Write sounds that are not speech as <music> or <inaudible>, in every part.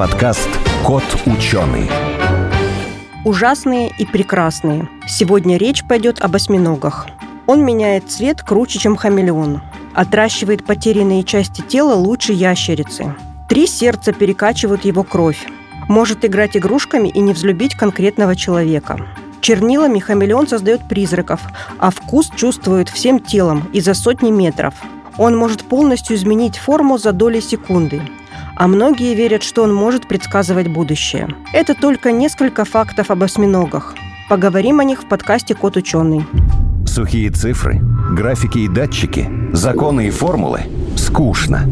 подкаст «Кот ученый». Ужасные и прекрасные. Сегодня речь пойдет об осьминогах. Он меняет цвет круче, чем хамелеон. Отращивает потерянные части тела лучше ящерицы. Три сердца перекачивают его кровь. Может играть игрушками и не взлюбить конкретного человека. Чернилами хамелеон создает призраков, а вкус чувствует всем телом и за сотни метров. Он может полностью изменить форму за доли секунды. А многие верят, что он может предсказывать будущее. Это только несколько фактов об осьминогах. Поговорим о них в подкасте «Кот ученый». Сухие цифры, графики и датчики, законы и формулы – скучно.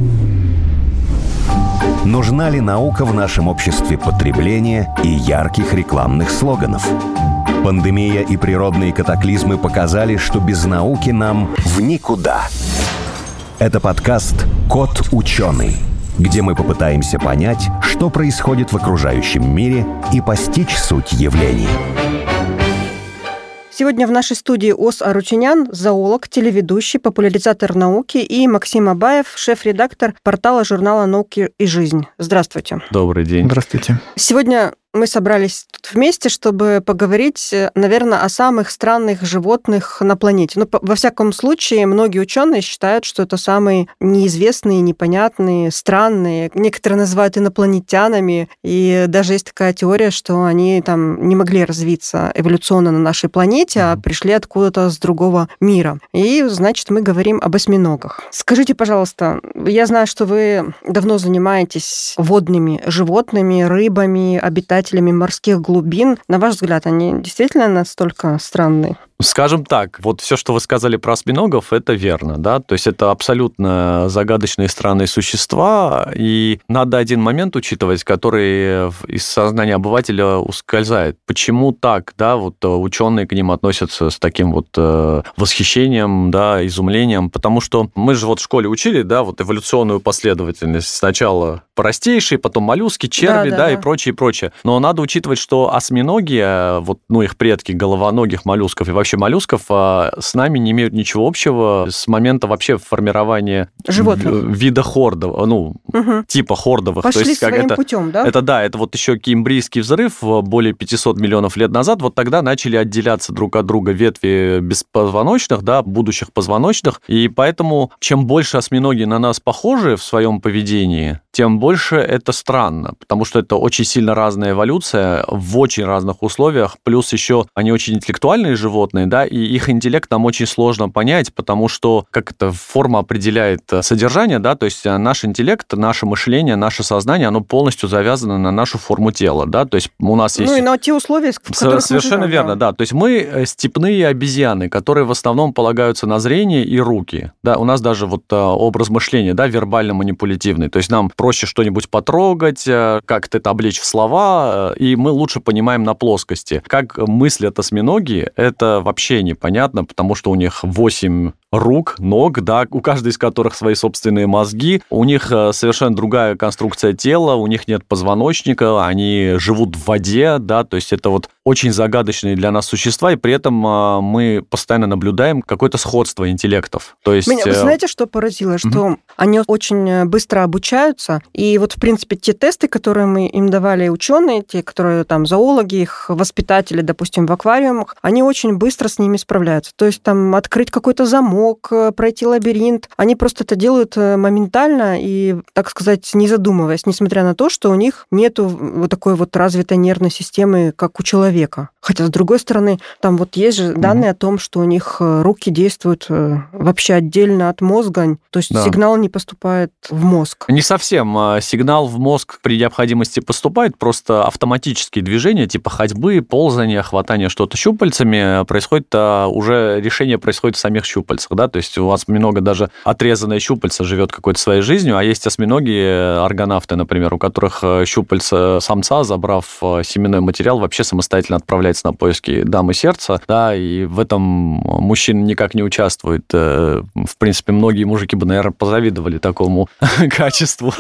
Нужна ли наука в нашем обществе потребления и ярких рекламных слоганов? Пандемия и природные катаклизмы показали, что без науки нам в никуда. Это подкаст «Кот ученый», где мы попытаемся понять, что происходит в окружающем мире и постичь суть явлений. Сегодня в нашей студии Ос Арутюнян, зоолог, телеведущий, популяризатор науки и Максим Абаев, шеф-редактор портала журнала «Науки и жизнь». Здравствуйте. Добрый день. Здравствуйте. Сегодня мы собрались тут вместе, чтобы поговорить, наверное, о самых странных животных на планете. Ну, во всяком случае, многие ученые считают, что это самые неизвестные, непонятные, странные. Некоторые называют инопланетянами, и даже есть такая теория, что они там не могли развиться эволюционно на нашей планете, а пришли откуда-то с другого мира. И, значит, мы говорим об осьминогах. Скажите, пожалуйста, я знаю, что вы давно занимаетесь водными животными, рыбами, обитателями обитателями морских глубин. На ваш взгляд, они действительно настолько странные? Скажем так, вот все, что вы сказали про осьминогов, это верно, да, то есть это абсолютно загадочные странные существа, и надо один момент учитывать, который из сознания обывателя ускользает. Почему так, да, вот ученые к ним относятся с таким вот э, восхищением, да, изумлением, потому что мы же вот в школе учили, да, вот эволюционную последовательность. Сначала простейшие, потом моллюски, черви, да, да, да, и прочее, прочее. Но надо учитывать, что осьминоги, э, вот, ну, их предки головоногих моллюсков и вообще вообще моллюсков а с нами не имеют ничего общего с момента вообще формирования Животных. вида хордов, ну, угу. типа хордовых. Пошли То есть, своим как это, путем, да? Это да, это вот еще кембрийский взрыв более 500 миллионов лет назад, вот тогда начали отделяться друг от друга ветви беспозвоночных, да, будущих позвоночных, и поэтому чем больше осьминоги на нас похожи в своем поведении, тем больше это странно, потому что это очень сильно разная эволюция в очень разных условиях, плюс еще они очень интеллектуальные животные, да, и их интеллект нам очень сложно понять, потому что как эта форма определяет э, содержание, да, то есть э, наш интеллект, наше мышление, наше сознание, оно полностью завязано на нашу форму тела, да, то есть у нас есть... Ну и на те условия, в которых Совершенно живем, верно, да. да, то есть мы э, степные обезьяны, которые в основном полагаются на зрение и руки, да, у нас даже вот образ мышления, да, вербально-манипулятивный, то есть нам проще что-нибудь потрогать, как-то это облечь в слова, и мы лучше понимаем на плоскости. Как мыслят осьминоги, это вообще непонятно, потому что у них 8 рук, ног, да, у каждой из которых свои собственные мозги, у них э, совершенно другая конструкция тела, у них нет позвоночника, они живут в воде, да, то есть это вот очень загадочные для нас существа, и при этом э, мы постоянно наблюдаем какое-то сходство интеллектов. То есть... Меня, вы э, знаете, что поразило? Что угу. они очень быстро обучаются, и вот, в принципе, те тесты, которые мы им давали ученые, те, которые там зоологи, их воспитатели, допустим, в аквариумах, они очень быстро с ними справляются. То есть там открыть какой-то замок, замок, э, пройти лабиринт. Они просто это делают э, моментально и, так сказать, не задумываясь, несмотря на то, что у них нету вот такой вот развитой нервной системы, как у человека. Хотя, с другой стороны, там вот есть же данные mm-hmm. о том, что у них э, руки действуют вообще отдельно от мозга, то есть да. сигнал не поступает в мозг. Не совсем. А сигнал в мозг при необходимости поступает, просто автоматические движения, типа ходьбы, ползания, хватания что-то щупальцами, происходит, а уже решение происходит в самих щупальцах щупальцах, да, то есть у осьминога даже отрезанное щупальце живет какой-то своей жизнью, а есть осьминоги, э, аргонавты, например, у которых э, щупальца самца, забрав э, семенной материал, вообще самостоятельно отправляется на поиски дамы сердца, да, и в этом мужчина никак не участвует. В принципе, многие мужики бы, наверное, позавидовали такому <laughs> качеству.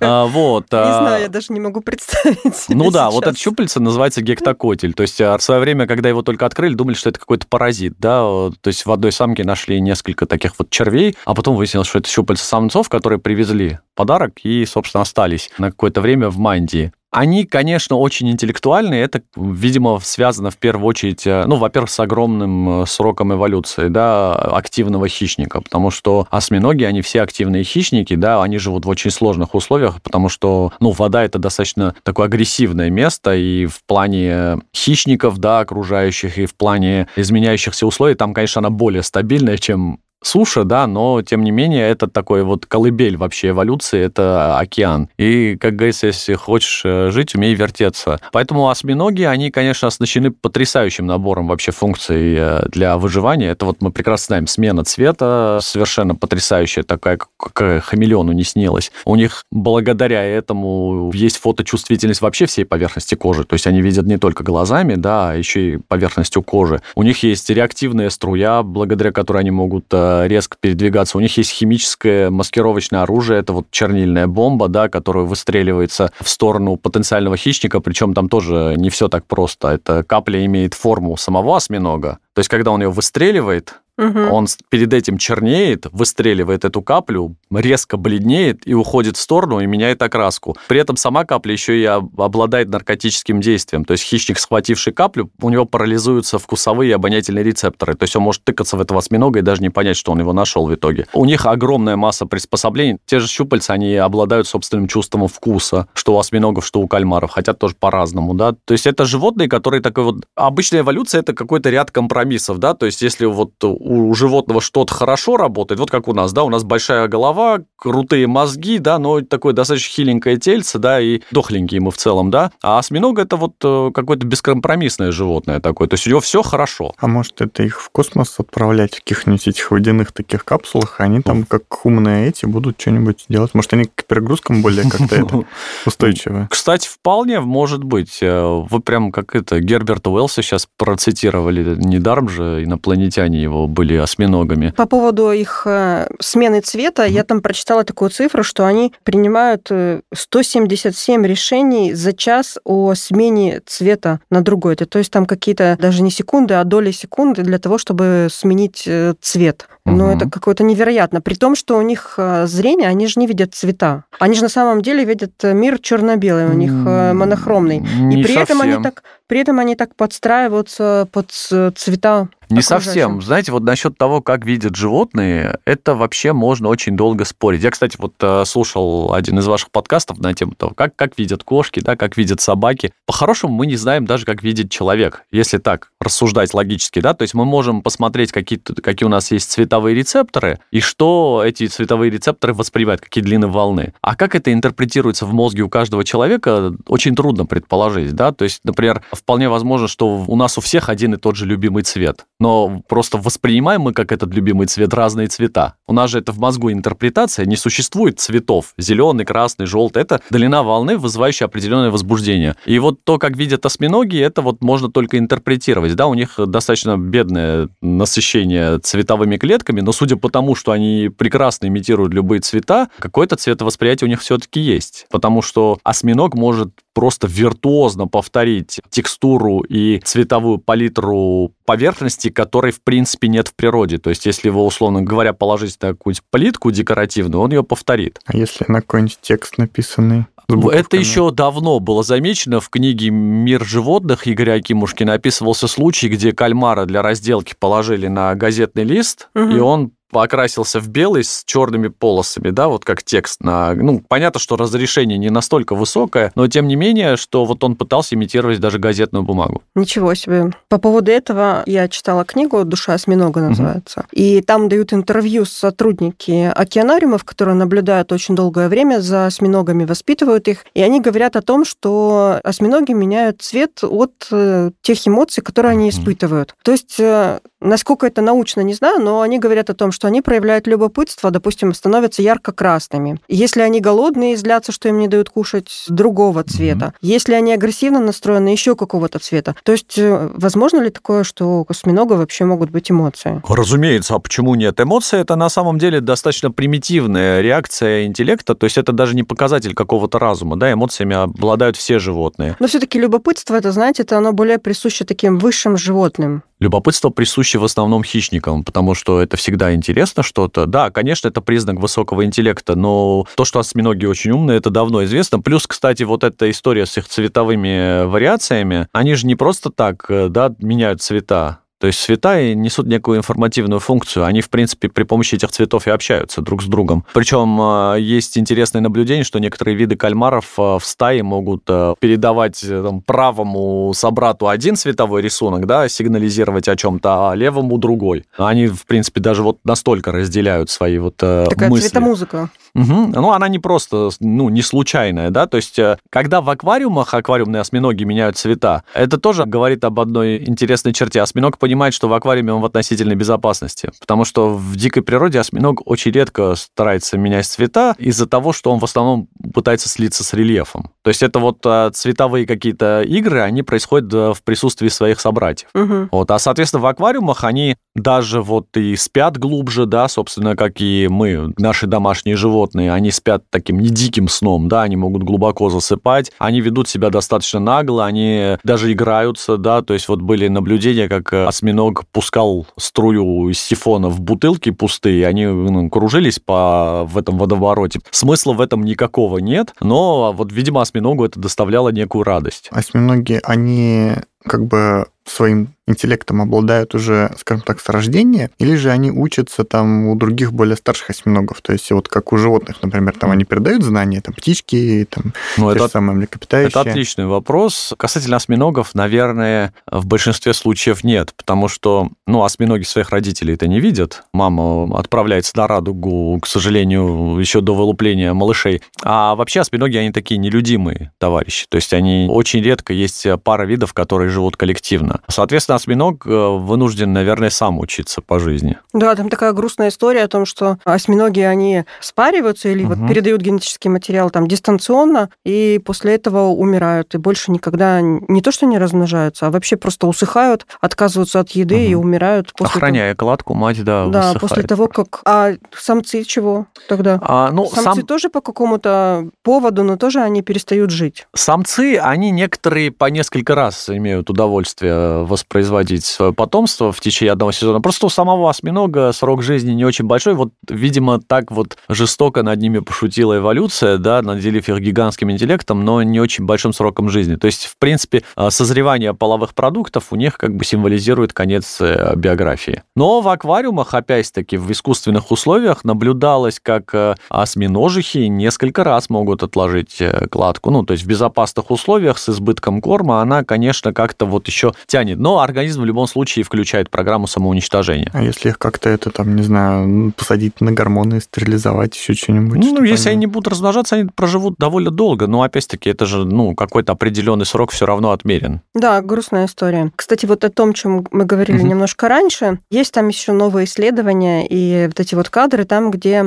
А, вот. Не а знаю, я даже не могу представить Ну да, вот это щупальце называется гектокотель. То есть в свое время, когда его только открыли, думали, что это какой-то паразит, да, то есть в одной самке нашли не несколько таких вот червей, а потом выяснилось, что это щупальца самцов, которые привезли подарок и, собственно, остались на какое-то время в Мандии. Они, конечно, очень интеллектуальные. Это, видимо, связано в первую очередь, э, ну, во-первых, с огромным э, сроком эволюции, да, активного хищника, потому что осьминоги, они все активные хищники, да, они живут в очень сложных условиях, потому что, ну, вода это достаточно такое агрессивное место, и в плане хищников, да, окружающих, и в плане изменяющихся условий, там, конечно, она более стабильная, чем суша, да, но тем не менее это такой вот колыбель вообще эволюции, это океан. И, как говорится, если хочешь э, жить, умей вертеться. Поэтому осьминоги, они, конечно, оснащены потрясающим набором вообще функций э, для выживания. Это вот мы прекрасно знаем, смена цвета совершенно потрясающая, такая, как хамелеону не снилась. У них благодаря этому есть фоточувствительность вообще всей поверхности кожи. То есть они видят не только глазами, да, а еще и поверхностью кожи. У них есть реактивная струя, благодаря которой они могут э, резко передвигаться. У них есть химическое маскировочное оружие, это вот чернильная бомба, да, которая выстреливается в сторону потенциального хищника, причем там тоже не все так просто. Эта капля имеет форму самого осьминога. То есть, когда он ее выстреливает, Угу. Он перед этим чернеет, выстреливает эту каплю, резко бледнеет и уходит в сторону и меняет окраску. При этом сама капля еще и обладает наркотическим действием. То есть хищник, схвативший каплю, у него парализуются вкусовые и обонятельные рецепторы. То есть он может тыкаться в этого осьминога и даже не понять, что он его нашел в итоге. У них огромная масса приспособлений. Те же щупальца, они обладают собственным чувством вкуса, что у осьминогов, что у кальмаров, хотя тоже по-разному, да. То есть это животные, которые такой вот... Обычная эволюция — это какой-то ряд компромиссов, да, то есть если вот у животного что-то хорошо работает, вот как у нас, да, у нас большая голова, крутые мозги, да, но такое достаточно хиленькое тельце, да, и дохленькие мы в целом, да, а осьминог это вот э, какое-то бескомпромиссное животное такое, то есть у него все хорошо. А может это их в космос отправлять в каких-нибудь этих водяных таких капсулах, они там как умные эти будут что-нибудь делать? Может они к перегрузкам более как-то это <laughs> устойчивы? Кстати, вполне может быть. Э, вы прям как это Герберта Уэллса сейчас процитировали, недаром же инопланетяне его были осьминогами. По поводу их э, смены цвета, mm-hmm. я там прочитала такую цифру, что они принимают 177 э, решений за час о смене цвета на другой. То есть там какие-то даже не секунды, а доли секунды для того, чтобы сменить э, цвет. Но это какое-то невероятно. При том, что у них зрение, они же не видят цвета. Они же на самом деле видят мир черно-белый, у них монохромный. Не И при совсем. этом они так при этом они так подстраиваются под цвета не совсем. Знаете, вот насчет того, как видят животные, это вообще можно очень долго спорить. Я, кстати, вот э, слушал один из ваших подкастов на тему того, как, как видят кошки, да, как видят собаки. По-хорошему, мы не знаем даже, как видит человек, если так рассуждать логически, да, то есть мы можем посмотреть, какие, какие у нас есть цветовые рецепторы, и что эти цветовые рецепторы воспринимают, какие длины волны. А как это интерпретируется в мозге у каждого человека, очень трудно предположить, да, то есть, например, вполне возможно, что у нас у всех один и тот же любимый цвет но просто воспринимаем мы как этот любимый цвет разные цвета. У нас же это в мозгу интерпретация, не существует цветов. Зеленый, красный, желтый. Это длина волны, вызывающая определенное возбуждение. И вот то, как видят осьминоги, это вот можно только интерпретировать. Да, у них достаточно бедное насыщение цветовыми клетками, но судя по тому, что они прекрасно имитируют любые цвета, какое-то цветовосприятие у них все-таки есть. Потому что осьминог может просто виртуозно повторить текстуру и цветовую палитру поверхности, которой, в принципе, нет в природе. То есть, если его, условно говоря, положить на какую-нибудь плитку декоративную, он ее повторит. А если на какой-нибудь текст написанный? Это еще давно было замечено в книге «Мир животных» Игоря Акимушкина описывался случай, где кальмара для разделки положили на газетный лист, угу. и он покрасился в белый с черными полосами, да, вот как текст на... Ну, понятно, что разрешение не настолько высокое, но тем не менее, что вот он пытался имитировать даже газетную бумагу. Ничего себе. По поводу этого я читала книгу «Душа осьминога» называется. Угу. И там дают интервью сотрудники океанариумов, которые наблюдают очень долгое время за осьминогами, воспитывают их, и они говорят о том, что осьминоги меняют цвет от э, тех эмоций, которые они испытывают. То есть э, Насколько это научно, не знаю, но они говорят о том, что они проявляют любопытство, допустим, становятся ярко-красными. Если они голодные и злятся, что им не дают кушать другого цвета. Mm-hmm. Если они агрессивно настроены, еще какого-то цвета. То есть, э, возможно ли такое, что у осьминога вообще могут быть эмоции? Разумеется, а почему нет? Эмоции это на самом деле достаточно примитивная реакция интеллекта, то есть это даже не показатель какого-то разума, да, эмоциями обладают все животные. Но все-таки любопытство, это, знаете, это оно более присуще таким высшим животным. Любопытство присуще в основном хищникам, потому что это всегда интересно что-то. Да, конечно, это признак высокого интеллекта, но то, что осьминоги очень умные, это давно известно. Плюс, кстати, вот эта история с их цветовыми вариациями, они же не просто так, э, да, меняют цвета. То есть цвета несут некую информативную функцию. Они, в принципе, при помощи этих цветов и общаются друг с другом. Причем а, есть интересное наблюдение, что некоторые виды кальмаров а, в стае могут а, передавать э, там, правому собрату один цветовой рисунок, да, сигнализировать о чем-то, а левому другой. Они, в принципе, даже вот настолько разделяют свои вот э, Такая мысли. цветомузыка. Угу. Ну, она не просто, ну, не случайная, да, то есть, э, когда в аквариумах аквариумные осьминоги меняют цвета, это тоже говорит об одной интересной черте. Осьминог понимает, понимать, что в аквариуме он в относительной безопасности. Потому что в дикой природе осьминог очень редко старается менять цвета из-за того, что он в основном пытается слиться с рельефом. То есть это вот а, цветовые какие-то игры, они происходят э, в присутствии своих собратьев. Угу. Вот. А, соответственно, в аквариумах они даже вот и спят глубже, да, собственно, как и мы, наши домашние животные, они спят таким не диким сном, да, они могут глубоко засыпать, они ведут себя достаточно нагло, они даже играются, да, то есть вот были наблюдения, как осьминог пускал струю из сифона в бутылки пустые, они ну, кружились по, в этом водовороте. Смысла в этом никакого нет, но вот, видимо, осьминогу это доставляло некую радость. Осьминоги, они как бы своим интеллектом обладают уже, скажем так, с рождения, или же они учатся там у других более старших осьминогов, то есть вот как у животных, например, там они передают знания, там птички, там ну, те это, же самые млекопитающие. Это отличный вопрос. Касательно осьминогов, наверное, в большинстве случаев нет, потому что, ну, осьминоги своих родителей это не видят. Мама отправляется на радугу, к сожалению, еще до вылупления малышей. А вообще осьминоги, они такие нелюдимые товарищи, то есть они очень редко, есть пара видов, которые живут коллективно. Соответственно, осьминог э, вынужден, наверное, сам учиться по жизни. Да, там такая грустная история о том, что осьминоги, они спариваются или угу. вот передают генетический материал там дистанционно, и после этого умирают, и больше никогда не то, что не размножаются, а вообще просто усыхают, отказываются от еды угу. и умирают. После Охраняя того... кладку, мать, да, Да, высыхает. после того, как... А самцы чего тогда? А, ну, самцы сам... тоже по какому-то поводу, но тоже они перестают жить. Самцы, они некоторые по несколько раз имеют удовольствие воспроизводить производить свое потомство в течение одного сезона. Просто у самого осьминога срок жизни не очень большой. Вот, видимо, так вот жестоко над ними пошутила эволюция, да, наделив их гигантским интеллектом, но не очень большим сроком жизни. То есть, в принципе, а, созревание половых продуктов у них как бы символизирует конец э, биографии. Но в аквариумах, опять-таки, в искусственных условиях наблюдалось, как э, осьминожихи несколько раз могут отложить э, кладку. Ну, то есть в безопасных условиях с избытком корма она, конечно, как-то вот еще тянет. Но организм в любом случае включает программу самоуничтожения. А если их как-то это, там, не знаю, посадить на гормоны, стерилизовать, еще что-нибудь? Ну, если они... они будут размножаться, они проживут довольно долго, но, опять-таки, это же, ну, какой-то определенный срок все равно отмерен. Да, грустная история. Кстати, вот о том, чем мы говорили угу. немножко раньше, есть там еще новые исследования, и вот эти вот кадры там, где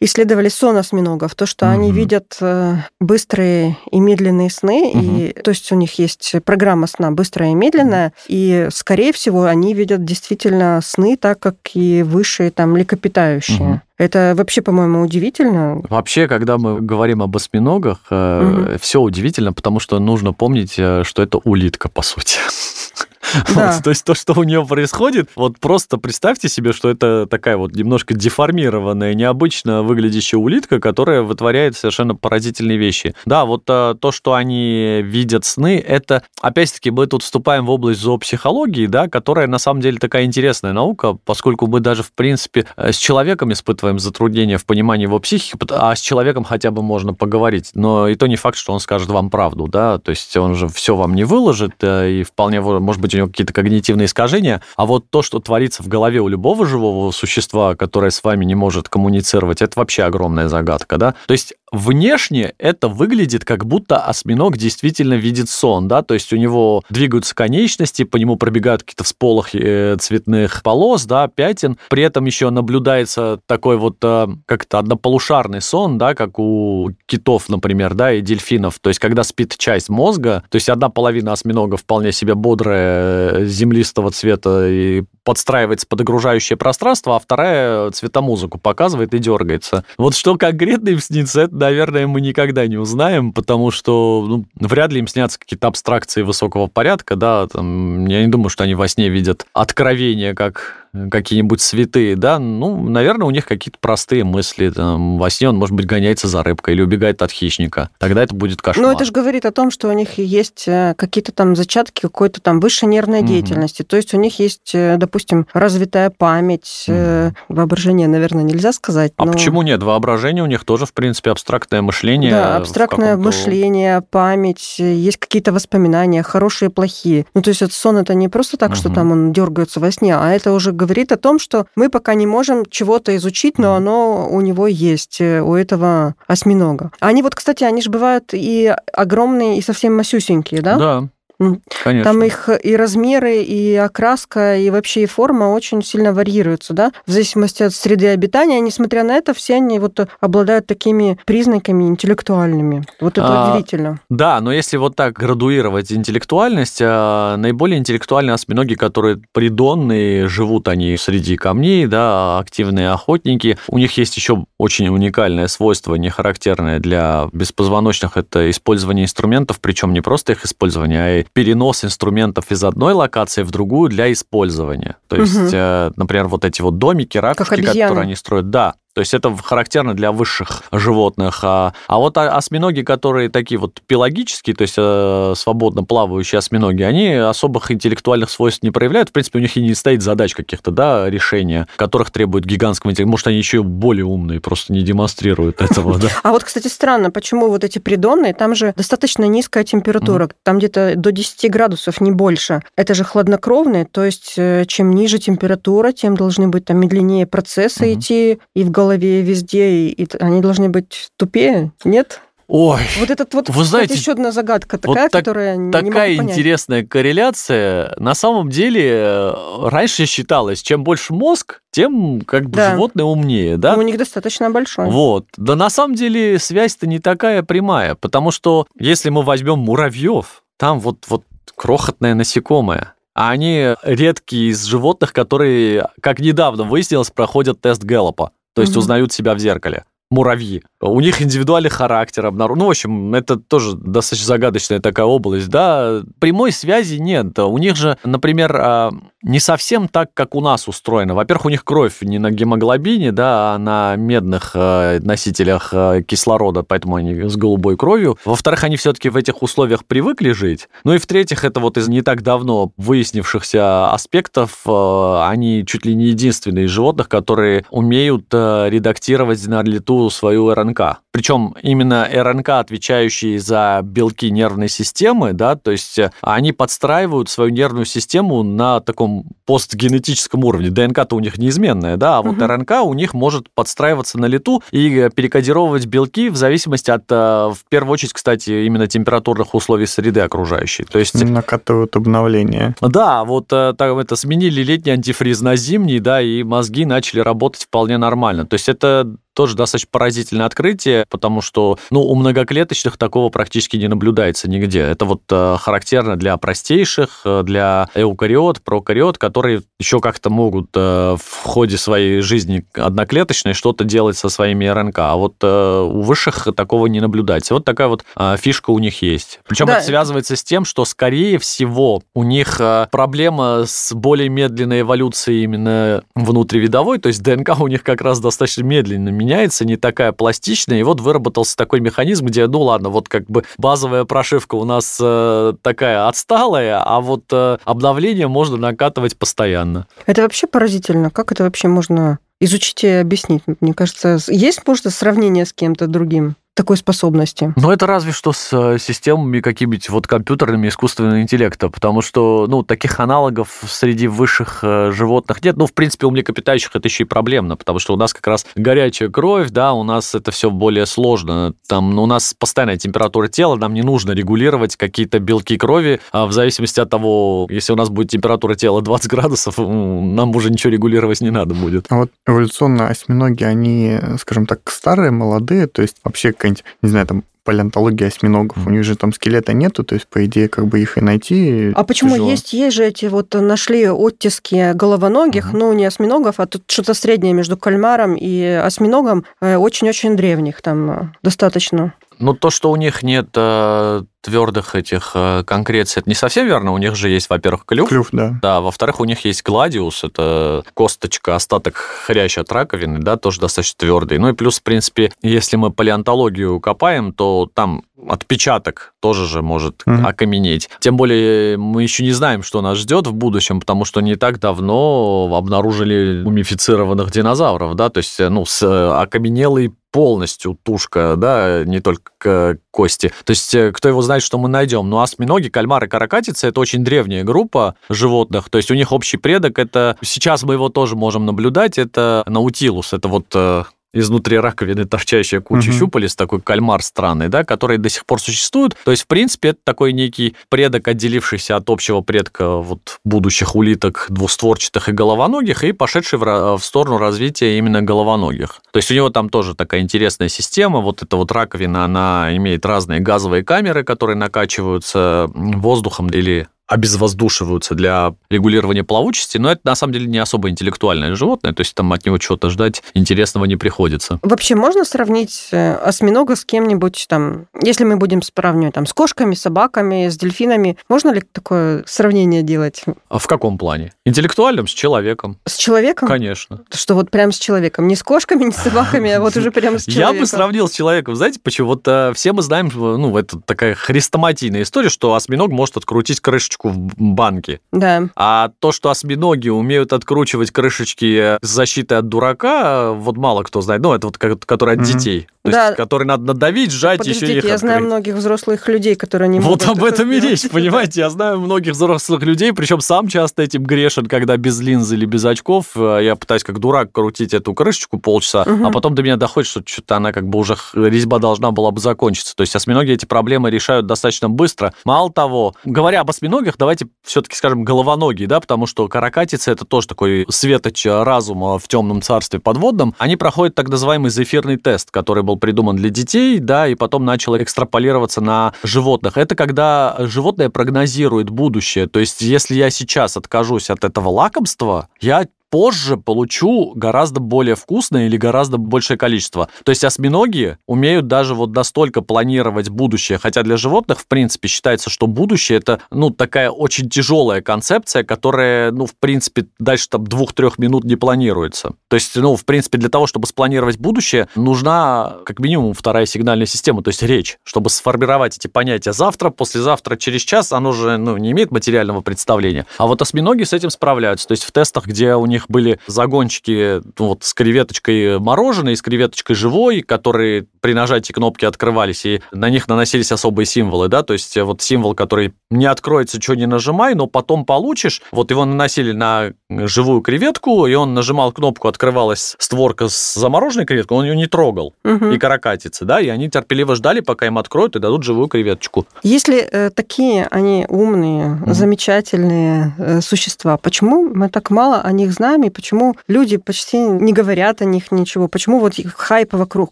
исследовали сон осьминогов, то, что угу. они видят э, быстрые и медленные сны, угу. и, то есть у них есть программа сна быстрая и медленная, и скорее всего, они видят действительно сны, так как и высшие там млекопитающие. Угу. Это вообще, по-моему, удивительно. Вообще, когда мы говорим об осьминогах, угу. все удивительно, потому что нужно помнить, э, что это улитка, по сути. <laughs> <laughs> Да. Вот, то есть то, что у нее происходит, вот просто представьте себе, что это такая вот немножко деформированная, необычно выглядящая улитка, которая вытворяет совершенно поразительные вещи. Да, вот а, то, что они видят сны, это, опять-таки, мы тут вступаем в область зоопсихологии, да, которая на самом деле такая интересная наука, поскольку мы даже, в принципе, э, с человеком испытываем затруднения в понимании его психики, а с человеком хотя бы можно поговорить. Но и то не факт, что он скажет вам правду, да, то есть он же все вам не выложит, э, и вполне, может быть, у него какие-то когнитивные искажения, а вот то, что творится в голове у любого живого существа, которое с вами не может коммуницировать, это вообще огромная загадка, да? То есть внешне это выглядит, как будто осьминог действительно видит сон, да, то есть у него двигаются конечности, по нему пробегают какие-то всполохи э, цветных полос, да, пятен, при этом еще наблюдается такой вот э, как-то однополушарный сон, да, как у китов, например, да, и дельфинов, то есть когда спит часть мозга, то есть одна половина осьминога вполне себе бодрая, землистого цвета и подстраивается под окружающее пространство, а вторая цветомузыку показывает и дергается. Вот что конкретно им снится, это, наверное, мы никогда не узнаем, потому что ну, вряд ли им снятся какие-то абстракции высокого порядка, да, там, я не думаю, что они во сне видят откровения, как какие-нибудь святые, да, ну, наверное, у них какие-то простые мысли. Там, во сне он, может быть, гоняется за рыбкой или убегает от хищника. Тогда это будет кошмар. Ну, это же говорит о том, что у них есть э, какие-то там зачатки какой-то там высшей нервной угу. деятельности. То есть у них есть, э, допустим, развитая память, угу. воображение, наверное, нельзя сказать. А но... Почему нет? Воображение у них тоже, в принципе, абстрактное мышление. Да, абстрактное мышление, память, есть какие-то воспоминания, хорошие, плохие. Ну, то есть это сон это не просто так, угу. что там он дергается во сне, а это уже говорит о том, что мы пока не можем чего-то изучить, но оно у него есть, э, у этого осьминога. Они вот, кстати, они же бывают и огромные, и совсем масюсенькие, да? Да. Конечно. Там их и размеры, и окраска, и вообще и форма очень сильно варьируются, да, в зависимости от среды обитания. Несмотря на это, все они вот обладают такими признаками интеллектуальными. Вот это а, удивительно. Да, но если вот так градуировать интеллектуальность, а, наиболее интеллектуальные осьминоги, которые придонные, живут они среди камней, да, активные охотники. У них есть еще очень уникальное свойство, не характерное для беспозвоночных, это использование инструментов, причем не просто их использование, а и перенос инструментов из одной локации в другую для использования. То есть, угу. например, вот эти вот домики, ракушки, которые они строят, да, то есть это характерно для высших животных. А, а вот осьминоги, которые такие вот пелагические, то есть э, свободно плавающие осьминоги, они особых интеллектуальных свойств не проявляют. В принципе, у них и не стоит задач каких-то, да, решения, которых требует гигантского интеллекта. Может, они еще более умные, просто не демонстрируют этого, да. А вот, кстати, странно, почему вот эти придонные, там же достаточно низкая температура, там где-то до 10 градусов, не больше. Это же хладнокровные, то есть э, чем ниже температура, тем должны быть там медленнее процессы идти, и в голове голове везде, и они должны быть тупее, нет? Ой, вот этот вот, вы знаете, еще одна загадка такая, вот так, которая не такая понять. интересная корреляция. На самом деле э, раньше считалось, чем больше мозг, тем как бы да. животное умнее, да? Ну, у них достаточно большой. Вот. Да на самом деле связь-то не такая прямая, потому что если мы возьмем муравьев, там вот вот крохотное насекомое, а они редкие из животных, которые, как недавно выяснилось, проходят тест Гэллопа то есть угу. узнают себя в зеркале муравьи. У них индивидуальный характер обнаружен. Ну, в общем, это тоже достаточно загадочная такая область, да. Прямой связи нет. У них же, например, а, не совсем так, как у нас устроено. Во-первых, у них кровь не на гемоглобине, да, а на медных а, носителях а, кислорода, поэтому они с голубой кровью. Во-вторых, они все-таки в этих условиях привыкли жить. Ну и в-третьих, это вот из не так давно выяснившихся аспектов, они чуть ли не единственные из животных, которые умеют редактировать на лету свою РНК. Причем именно РНК, отвечающие за белки нервной системы, да, то есть э, они подстраивают свою нервную систему на таком постгенетическом уровне. ДНК-то у них неизменная, да, а вот угу. РНК у них может подстраиваться на лету и перекодировать белки в зависимости от, э, в первую очередь, кстати, именно температурных условий среды окружающей. То есть... Накатывают обновление. Да, вот э, так, это сменили летний антифриз на зимний, да, и мозги начали работать вполне нормально. То есть это тоже достаточно поразительное открытие, потому что ну, у многоклеточных такого практически не наблюдается нигде. Это вот э, характерно для простейших, э, для эукариот, прокариот, которые еще как-то могут э, в ходе своей жизни одноклеточной что-то делать со своими РНК. А вот у высших такого не наблюдается. Вот такая вот фишка у них есть. Причем да. это связывается с тем, что, скорее всего, у них проблема с более медленной эволюцией именно внутривидовой, то есть ДНК у них как раз достаточно медленно меняется, не такая пластичная, и вот выработался такой механизм, где, ну ладно, вот как бы базовая прошивка у нас э, такая отсталая, а вот э, обновление можно накатывать постоянно. Это вообще поразительно. Как это вообще можно изучить и объяснить? Мне кажется, есть, может, сравнение с кем-то другим? Такой способности. Ну, это разве что с э, системами какими-нибудь вот компьютерными искусственного интеллекта, потому что, ну, таких аналогов среди высших э, животных нет. Ну, в принципе, у млекопитающих это еще и проблемно, потому что у нас как раз горячая кровь, да, у нас это все более сложно. Там ну, у нас постоянная температура тела, нам не нужно регулировать какие-то белки крови, а в зависимости от того, если у нас будет температура тела 20 градусов, нам уже ничего регулировать не надо будет. А вот эволюционно осьминоги, они, скажем так, старые, молодые, то есть вообще какая-нибудь, не знаю, там палеонтологии осьминогов. У них же там скелета нету, то есть, по идее, как бы их и найти А почему тяжело. есть, есть же эти вот нашли оттиски головоногих, Мгм. ну не осьминогов, а тут что-то среднее между кальмаром и осьминогом, э, очень-очень древних там э, достаточно. Ну, то, что у них нет э, твердых этих э, конкреций, это не совсем верно. У них же есть, во-первых, клюв. Клюв, да. Да, во-вторых, у них есть гладиус, это косточка, остаток хряща от раковины, да, тоже достаточно твердый. Ну и плюс, в принципе, если мы палеонтологию копаем, то там отпечаток тоже же может Мгм. окаменеть. Тем более мы еще не знаем, что нас ждет в будущем, потому что не так давно обнаружили мумифицированных динозавров, да, то есть, ну, с э, окаменелой полностью тушка, да, не только кости. То есть, э, кто его знает, что мы найдем. Ну, осьминоги, кальмары, каракатицы – это очень древняя группа животных. То есть, у них общий предок – это... Сейчас мы его тоже можем наблюдать. Это наутилус. Это вот э, изнутри раковины торчащая куча Мгм. щупалец, такой кальмар странный, да, который до сих пор существует. То есть, в принципе, это такой некий предок, отделившийся от общего предка вот будущих улиток двустворчатых и головоногих, и пошедший в, в сторону развития именно головоногих. То есть, у него там тоже такая интересная система. Вот эта вот раковина, она имеет разные газовые камеры, которые накачиваются воздухом или обезвоздушиваются для регулирования плавучести, но это на самом деле не особо интеллектуальное животное, то есть там от него чего-то ждать интересного не приходится. Вообще можно сравнить э, осьминога с кем-нибудь там, если мы будем сравнивать там с кошками, собаками, с дельфинами, можно ли такое сравнение делать А в каком плане? Интеллектуальным с человеком, с человеком? конечно. Что вот прям с человеком, не с кошками, не с собаками, а вот уже прям с <laughs> Я человеком. бы сравнил с человеком. Знаете, почему? Вот э, все мы знаем, ну, это такая хрестоматийная история, что осьминог может открутить крышечку в банке. Да. А то, что осьминоги умеют откручивать крышечки с защитой от дурака, вот мало кто знает. Ну, это вот который от Мгм. детей. То Да. есть, который надо надавить, сжать, еще Подождите, их я знаю открыть. многих взрослых людей, которые не Вот могут об этом и речь, понимаете? Я знаю многих взрослых людей, причем сам часто этим грешен, когда без линзы или без очков э, я пытаюсь как дурак крутить эту крышечку полчаса, Мгм. а потом до меня доходит, что что-то она как бы уже резьба должна была бы закончиться. То есть осьминоги эти проблемы решают достаточно быстро. Мало того, говоря об осьминогах, давайте все-таки скажем головоногие, да, потому что каракатицы это тоже такой светоч разума в темном царстве подводном. Они проходят так называемый зефирный тест, который был придуман для детей, да, и потом начал экстраполироваться на животных. Это когда животное прогнозирует будущее. То есть, если я сейчас откажусь от этого лакомства, я позже получу гораздо более вкусное или гораздо большее количество. То есть осьминоги умеют даже вот настолько планировать будущее, хотя для животных, в принципе, считается, что будущее это, ну, такая очень тяжелая концепция, которая, ну, в принципе, дальше там двух-трех минут не планируется. То есть, ну, в принципе, для того, чтобы спланировать будущее, нужна как минимум вторая сигнальная система, то есть речь, чтобы сформировать эти понятия завтра, послезавтра, через час, оно же, ну, не имеет материального представления. А вот осьминоги с этим справляются. То есть в тестах, где у них были загончики ну, вот, с креветочкой мороженой, с креветочкой живой, которые при нажатии кнопки открывались, и на них наносились особые символы, да, то есть вот символ, который не откроется, что не нажимай, но потом получишь, вот его наносили на живую креветку, и он нажимал кнопку, открывалась створка с замороженной креветкой, он ее не трогал, Мгм. и каракатицы, да, и они терпеливо ждали, пока им откроют и дадут живую креветочку. Если э, такие они умные, Мгм. замечательные э, существа, почему мы так мало о них знаем, и почему люди почти не говорят о них ничего? Почему вот их хайпа вокруг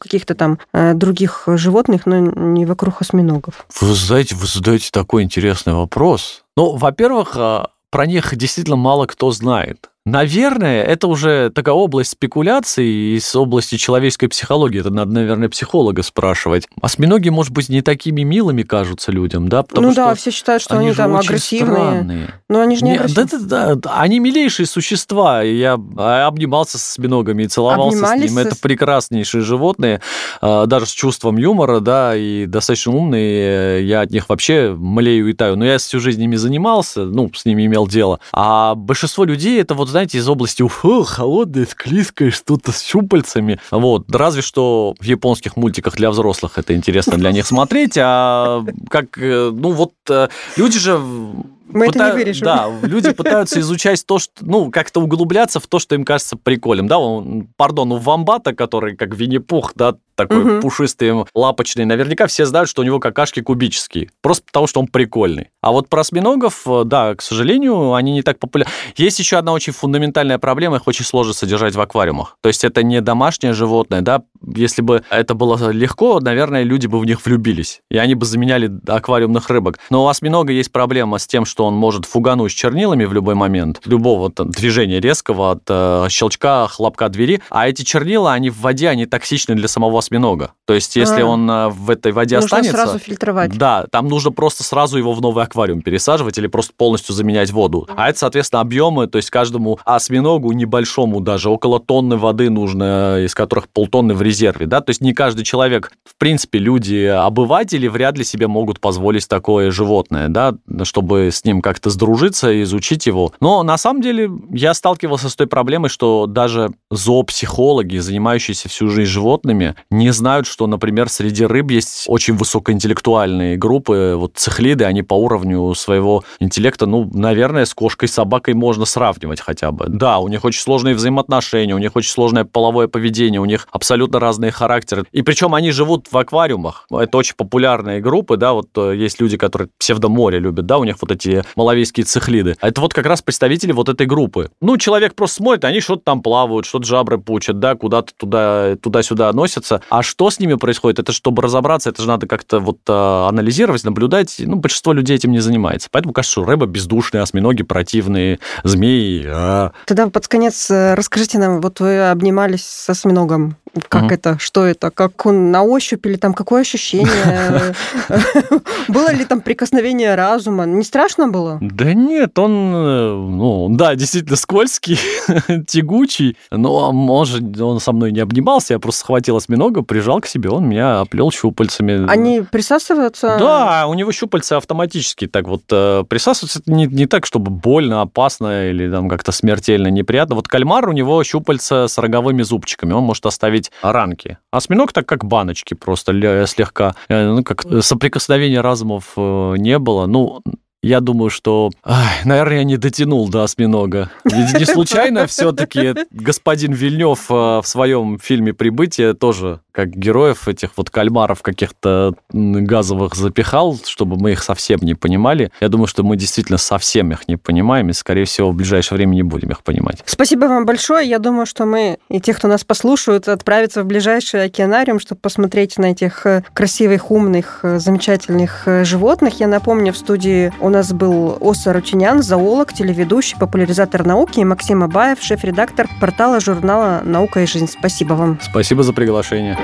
каких-то там э, других животных, но не вокруг осьминогов? Вы знаете, вы задаете такой интересный вопрос. Ну, во-первых, а, про них действительно мало кто знает. Наверное, это уже такая область спекуляций из области человеческой психологии. Это надо, наверное, психолога спрашивать. Осьминоги, может быть, не такими милыми кажутся людям, да? Потому ну что да, все считают, что они, же там агрессивные. странные. Но они же не, Не, агрессивные. да, да, да, они милейшие существа. Я а, обнимался с осьминогами и целовался с Обнимались ним. Это с- прекраснейшие животные, а, даже с чувством юмора, да, и достаточно умные. Я от них вообще млею и таю. Но я всю жизнь ими занимался, ну, с ними имел дело. А большинство людей, это вот, знаете, из области уфу, холодное, склизкое, что-то с щупальцами. Вот. Разве что в японских мультиках для взрослых это интересно для них смотреть. А как, э, ну вот, э, люди же Мы пыта... это не вырежем. Да, люди пытаются изучать то, что, ну, как-то углубляться в то, что им кажется прикольным. Да, он, пардон, у Вамбата, который как Винни-Пух, да, такой угу. пушистый, лапочный. Наверняка все знают, что у него какашки кубические. Просто потому, что он прикольный. А вот про осьминогов, э, да, к сожалению, они не так популярны. Есть еще одна очень фундаментальная проблема, их очень сложно содержать в аквариумах. То есть это не домашнее животное, да. Если бы это было легко, наверное, люди бы в них влюбились. И они бы заменяли аквариумных рыбок. Но у осьминога есть проблема с тем, что он может фугануть чернилами в любой момент. Любого там, движения резкого от э, щелчка, хлопка двери. А эти чернила, они в воде, они токсичны для самого осьминога. То есть, если а, он э, в этой воде нужно останется... сразу фильтровать. Да, там нужно просто сразу его в новый аквариум пересаживать или просто полностью заменять воду. А это, соответственно, объемы, то есть каждому осьминогу небольшому даже около тонны воды нужно, из которых полтонны в резерве, да, то есть не каждый человек, в принципе, люди, обыватели вряд ли себе могут позволить такое животное, да, чтобы с ним как-то сдружиться и изучить его. Но на самом деле я сталкивался с той проблемой, что даже зоопсихологи, занимающиеся всю жизнь животными, не знают, что, например, среди рыб есть очень высокоинтеллектуальные группы, вот цихлиды, они по уровню своего интеллекта, ну, наверное, с кошкой собакой можно сравнивать хотя бы. Да, у них очень сложные взаимоотношения, у них очень сложное половое поведение, у них абсолютно разные характеры. И причем они живут в аквариумах. Это очень популярные группы, да, вот э, есть люди, которые псевдоморе любят, да, у них вот эти малавийские цихлиды. А это вот как раз представители вот этой группы. Ну, человек просто смотрит, они что-то там плавают, что-то жабры пучат, да, куда-то туда, туда-сюда носятся. А что с ними происходит? Это чтобы разобраться, это же надо как-то вот а, анализировать, наблюдать. Ну, большинство людей этим не занимается. Поэтому кажется, что рыба бездушная, осьминоги противные, змеи. А... Тогда под конец э, расскажите нам, вот вы обнимались с осьминогом. Как угу. это? Что это? Как он на ощупь или там какое ощущение? <laughs> Было ли там прикосновение разума? Не страшно было? Да нет, он, э, ну, да, действительно скользкий, <laughs> тягучий, но, может, он со мной не обнимался, я просто схватил осьминога, прижал к себе, он меня оплел щупальцами. Они присасываются? Да, у него щупальца автоматически так вот э, присасываются. Это не, не так, чтобы больно, опасно или там как-то смертельно неприятно. Вот кальмар, у него щупальца с роговыми зубчиками, он может оставить ранки. Осьминог так как баночки просто слегка, э, ну, как соприкосновения разумов э, не было. Ну, я думаю, что, ай, наверное, я не дотянул до осьминога. Ведь не случайно <laughs> все-таки господин Вильнев в своем фильме «Прибытие» тоже как героев этих вот кальмаров каких-то газовых запихал, чтобы мы их совсем не понимали. Я думаю, что мы действительно совсем их не понимаем, и, скорее всего, в ближайшее время не будем их понимать. Спасибо вам большое. Я думаю, что мы и те, кто нас послушают, отправятся в ближайший океанариум, чтобы посмотреть на этих э, красивых, умных, э, замечательных э, животных. Я напомню, в студии у нас был Оса Рутинян, зоолог, телеведущий, популяризатор науки, и Максим Абаев, шеф-редактор портала журнала «Наука и жизнь». Спасибо вам. Спасибо за приглашение.